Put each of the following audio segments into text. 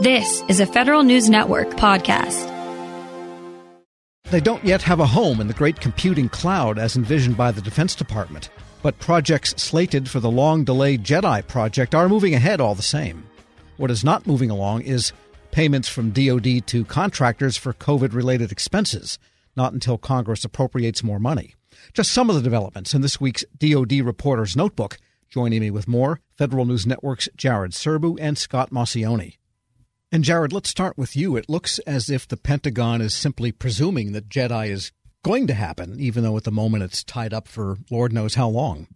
This is a Federal News Network podcast. They don't yet have a home in the great computing cloud as envisioned by the Defense Department, but projects slated for the long delayed JEDI project are moving ahead all the same. What is not moving along is payments from DoD to contractors for COVID related expenses, not until Congress appropriates more money. Just some of the developments in this week's DoD Reporter's Notebook. Joining me with more, Federal News Network's Jared Serbu and Scott Maucione. And Jared, let's start with you. It looks as if the Pentagon is simply presuming that JEDI is going to happen, even though at the moment it's tied up for Lord knows how long.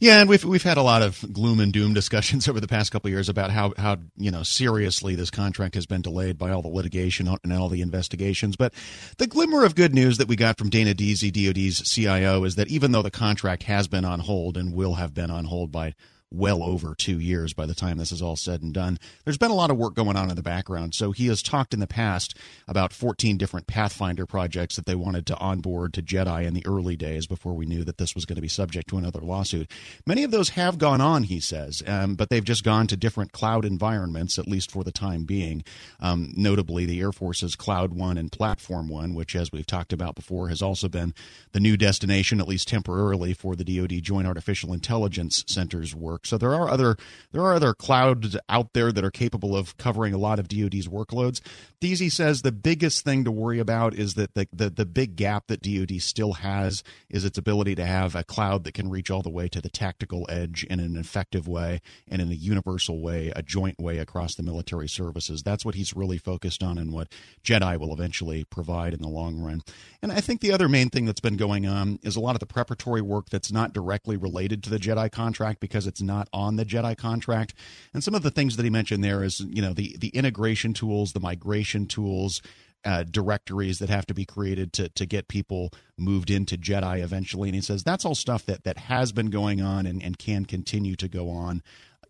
Yeah, and we've we've had a lot of gloom and doom discussions over the past couple of years about how how you know seriously this contract has been delayed by all the litigation and all the investigations. But the glimmer of good news that we got from Dana Deasy, DoD's CIO, is that even though the contract has been on hold and will have been on hold by well over two years by the time this is all said and done. There's been a lot of work going on in the background. So he has talked in the past about 14 different Pathfinder projects that they wanted to onboard to JEDI in the early days before we knew that this was going to be subject to another lawsuit. Many of those have gone on, he says, um, but they've just gone to different cloud environments, at least for the time being. Um, notably, the Air Force's Cloud One and Platform One, which, as we've talked about before, has also been the new destination, at least temporarily, for the DoD Joint Artificial Intelligence Center's work. So there are other there are other clouds out there that are capable of covering a lot of DoD's workloads. Deasy says the biggest thing to worry about is that the, the the big gap that DoD still has is its ability to have a cloud that can reach all the way to the tactical edge in an effective way and in a universal way, a joint way across the military services. That's what he's really focused on and what JEDI will eventually provide in the long run. And I think the other main thing that's been going on is a lot of the preparatory work that's not directly related to the JEDI contract because it's not on the JEDI contract. And some of the things that he mentioned there is, you know, the the integration tools, the migration tools, uh, directories that have to be created to to get people moved into JEDI eventually. And he says that's all stuff that that has been going on and, and can continue to go on.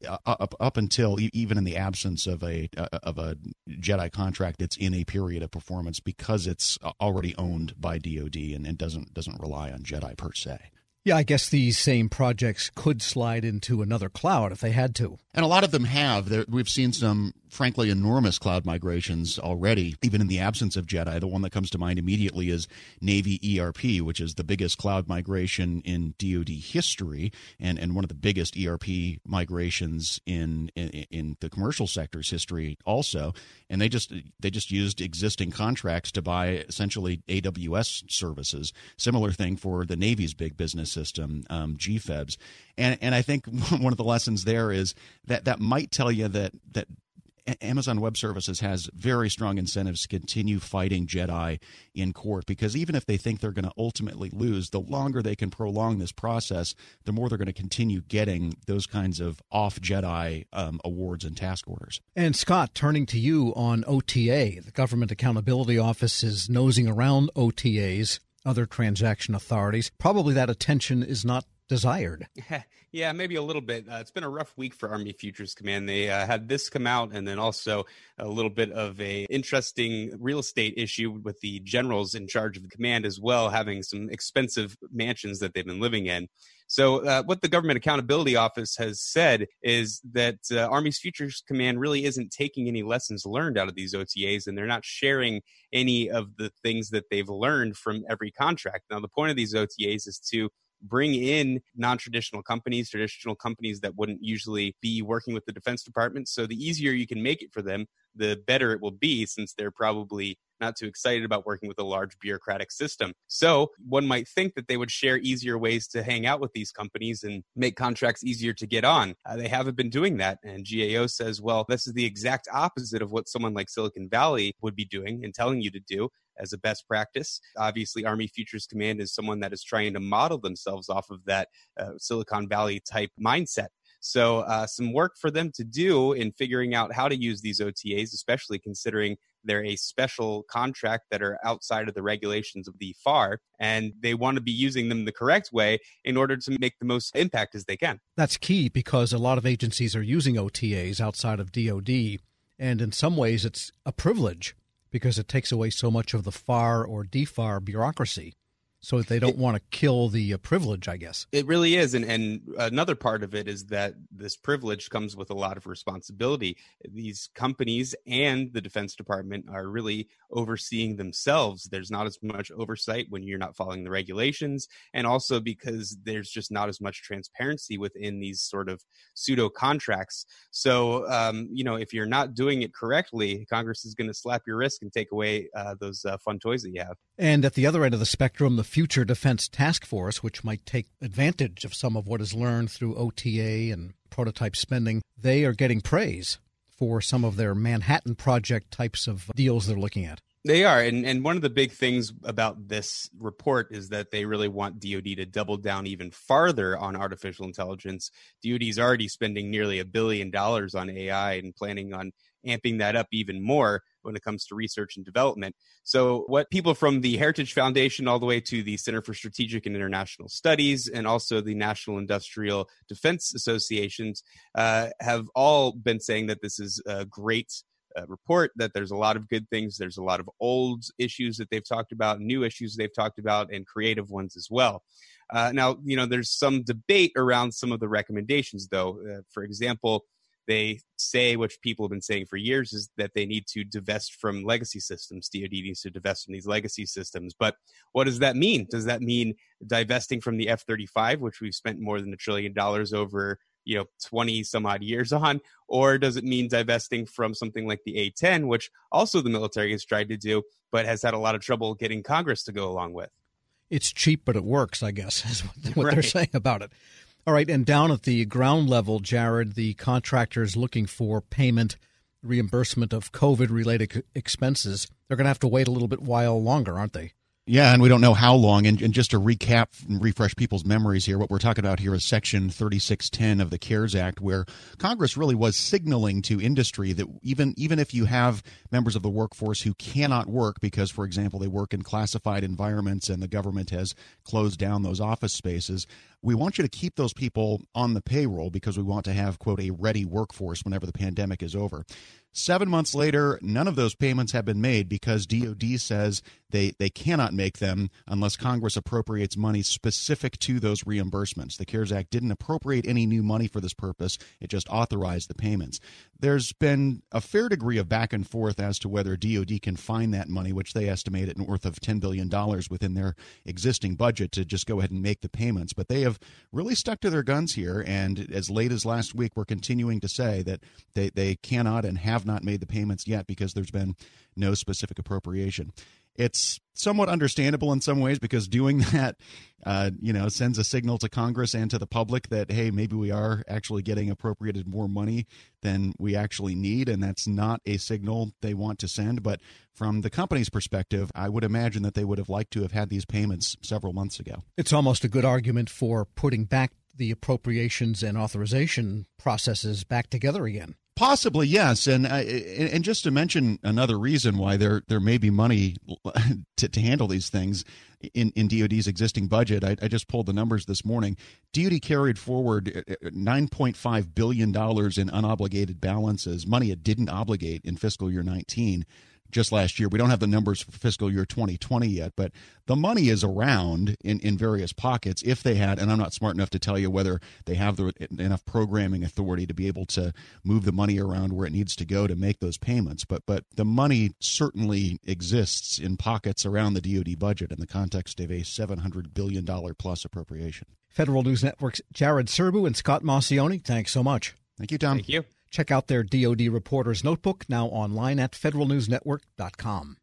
Uh, up up until even in the absence of a uh, of a JEDI contract that's in a period of performance because it's already owned by DoD and, and doesn't doesn't rely on JEDI per se. Yeah, I guess these same projects could slide into another cloud if they had to. And a lot of them have. There, we've seen some frankly enormous cloud migrations already, even in the absence of JEDI. The one that comes to mind immediately is Navy ERP, which is the biggest cloud migration in DoD history and, and one of the biggest ERP migrations in, in, in the commercial sector's history also. And they just they just used existing contracts to buy essentially AWS services. Similar thing for the Navy's big business system, um, GFEBS. And and I think one of the lessons there is that that might tell you that that Amazon Web Services has very strong incentives to continue fighting JEDI in court because even if they think they're going to ultimately lose, the longer they can prolong this process, the more they're going to continue getting those kinds of off JEDI um, awards and task orders. And Scott, turning to you on OTA, the Government Accountability Office is nosing around OTAs other transaction authorities. Probably that attention is not desired. yeah, maybe a little bit. Uh, it's been a rough week for Army Futures Command. They uh, had this come out, and then also a little bit of a interesting real estate issue with the generals in charge of the command as well, having some expensive mansions that they've been living in. So, uh, what the Government Accountability Office has said is that uh, Army's Futures Command really isn't taking any lessons learned out of these OTAs, and they're not sharing any of the things that they've learned from every contract. Now, the point of these OTAs is to bring in non-traditional companies traditional companies that wouldn't usually be working with the defense department so the easier you can make it for them the better it will be since they're probably not too excited about working with a large bureaucratic system. So one might think that they would share easier ways to hang out with these companies and make contracts easier to get on. Uh, they haven't been doing that. And GAO says, well, this is the exact opposite of what someone like Silicon Valley would be doing and telling you to do as a best practice. Obviously, Army Futures Command is someone that is trying to model themselves off of that uh, Silicon Valley type mindset. So, uh, some work for them to do in figuring out how to use these OTAs, especially considering they're a special contract that are outside of the regulations of the FAR, and they want to be using them the correct way in order to make the most impact as they can. That's key because a lot of agencies are using OTAs outside of DoD, and in some ways it's a privilege because it takes away so much of the FAR or DFAR bureaucracy. So they don't want to kill the uh, privilege, I guess. It really is. And, and another part of it is that this privilege comes with a lot of responsibility. These companies and the Defense Department are really overseeing themselves. There's not as much oversight when you're not following the regulations. And also because there's just not as much transparency within these sort of pseudo contracts. So, um, you know, if you're not doing it correctly, Congress is going to slap your wrist and take away uh, those uh, fun toys that you have. And at the other end of the spectrum, the Future Defense Task Force, which might take advantage of some of what is learned through OTA and prototype spending, they are getting praise for some of their Manhattan Project types of deals they're looking at. They are, and and one of the big things about this report is that they really want DoD to double down even farther on artificial intelligence. DoD is already spending nearly a billion dollars on AI and planning on amping that up even more when it comes to research and development. So, what people from the Heritage Foundation, all the way to the Center for Strategic and International Studies, and also the National Industrial Defense Associations, uh, have all been saying that this is a great uh, report that there's a lot of good things. There's a lot of old issues that they've talked about, new issues they've talked about, and creative ones as well. Uh, now, you know, there's some debate around some of the recommendations, though. Uh, for example, they say, which people have been saying for years, is that they need to divest from legacy systems. DoD needs to divest from these legacy systems. But what does that mean? Does that mean divesting from the F 35, which we've spent more than a trillion dollars over you know 20 some odd years on or does it mean divesting from something like the a10 which also the military has tried to do but has had a lot of trouble getting congress to go along with it's cheap but it works i guess is what, right. they're saying about it all right and down at the ground level jared the contractors looking for payment reimbursement of covid related expenses. They're going to have to wait a little bit while longer aren't they yeah, and we don't know how long. And, and, just to recap and refresh people's memories here, what we're talking about here is Section 3610 of the CARES Act, where Congress really was signaling to industry that even even if you have members of the workforce who cannot work because, for example, they work in classified environments and the government has closed down those office spaces, we want you to keep those people on the payroll because we want to have, quote, a ready workforce whenever the pandemic is over. Seven months later, none of those payments have been made because DoD says they, they cannot make them unless Congress appropriates money specific to those reimbursements. The CARES Act didn't appropriate any new money for this purpose, it just authorized the payments. There's been a fair degree of back and forth as to whether DoD can find that money, which they estimate at north of $10 billion within their existing budget to just go ahead and make the payments. But they have really stuck to their guns here, and as late as last week, we're continuing to say that they, they cannot and have not made the payments yet because there's been no specific appropriation. It's somewhat understandable in some ways because doing that, uh, you know, sends a signal to Congress and to the public that hey, maybe we are actually getting appropriated more money than we actually need, and that's not a signal they want to send. But from the company's perspective, I would imagine that they would have liked to have had these payments several months ago. It's almost a good argument for putting back the appropriations and authorization processes back together again. Possibly yes, and uh, and just to mention another reason why there there may be money to, to handle these things in, in DoD's existing budget. I, I just pulled the numbers this morning. DoD carried forward uh, uh, nine point five billion dollars in unobligated balances, money it didn't obligate in fiscal year nineteen just last year. We don't have the numbers for fiscal year 2020 yet, but the money is around in, in various pockets if they had, and I'm not smart enough to tell you whether they have the, enough programming authority to be able to move the money around where it needs to go to make those payments. But, but the money certainly exists in pockets around the DoD budget in the context of a $700 billion plus appropriation. Federal News Network's Jared Serbu and Scott Maucione, thanks so much. Thank you, Tom. Thank you. Check out their DoD Reporter's Notebook now online at federalnewsnetwork.com.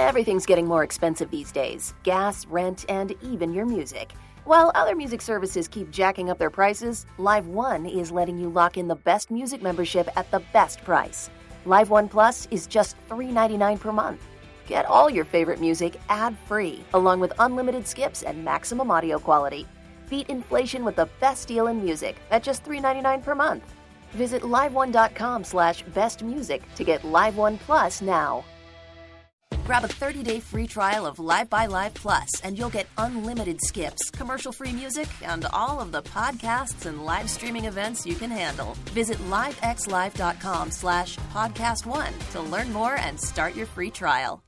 Everything's getting more expensive these days gas, rent, and even your music. While other music services keep jacking up their prices, Live One is letting you lock in the best music membership at the best price. Live One Plus is just $3.99 per month. Get all your favorite music ad free, along with unlimited skips and maximum audio quality. Beat inflation with the best deal in music at just $3.99 per month. Visit liveone.com slash bestmusic to get Live One Plus now. Grab a 30-day free trial of Live by Live Plus, and you'll get unlimited skips, commercial-free music, and all of the podcasts and live streaming events you can handle. Visit livexlive.com slash podcast one to learn more and start your free trial.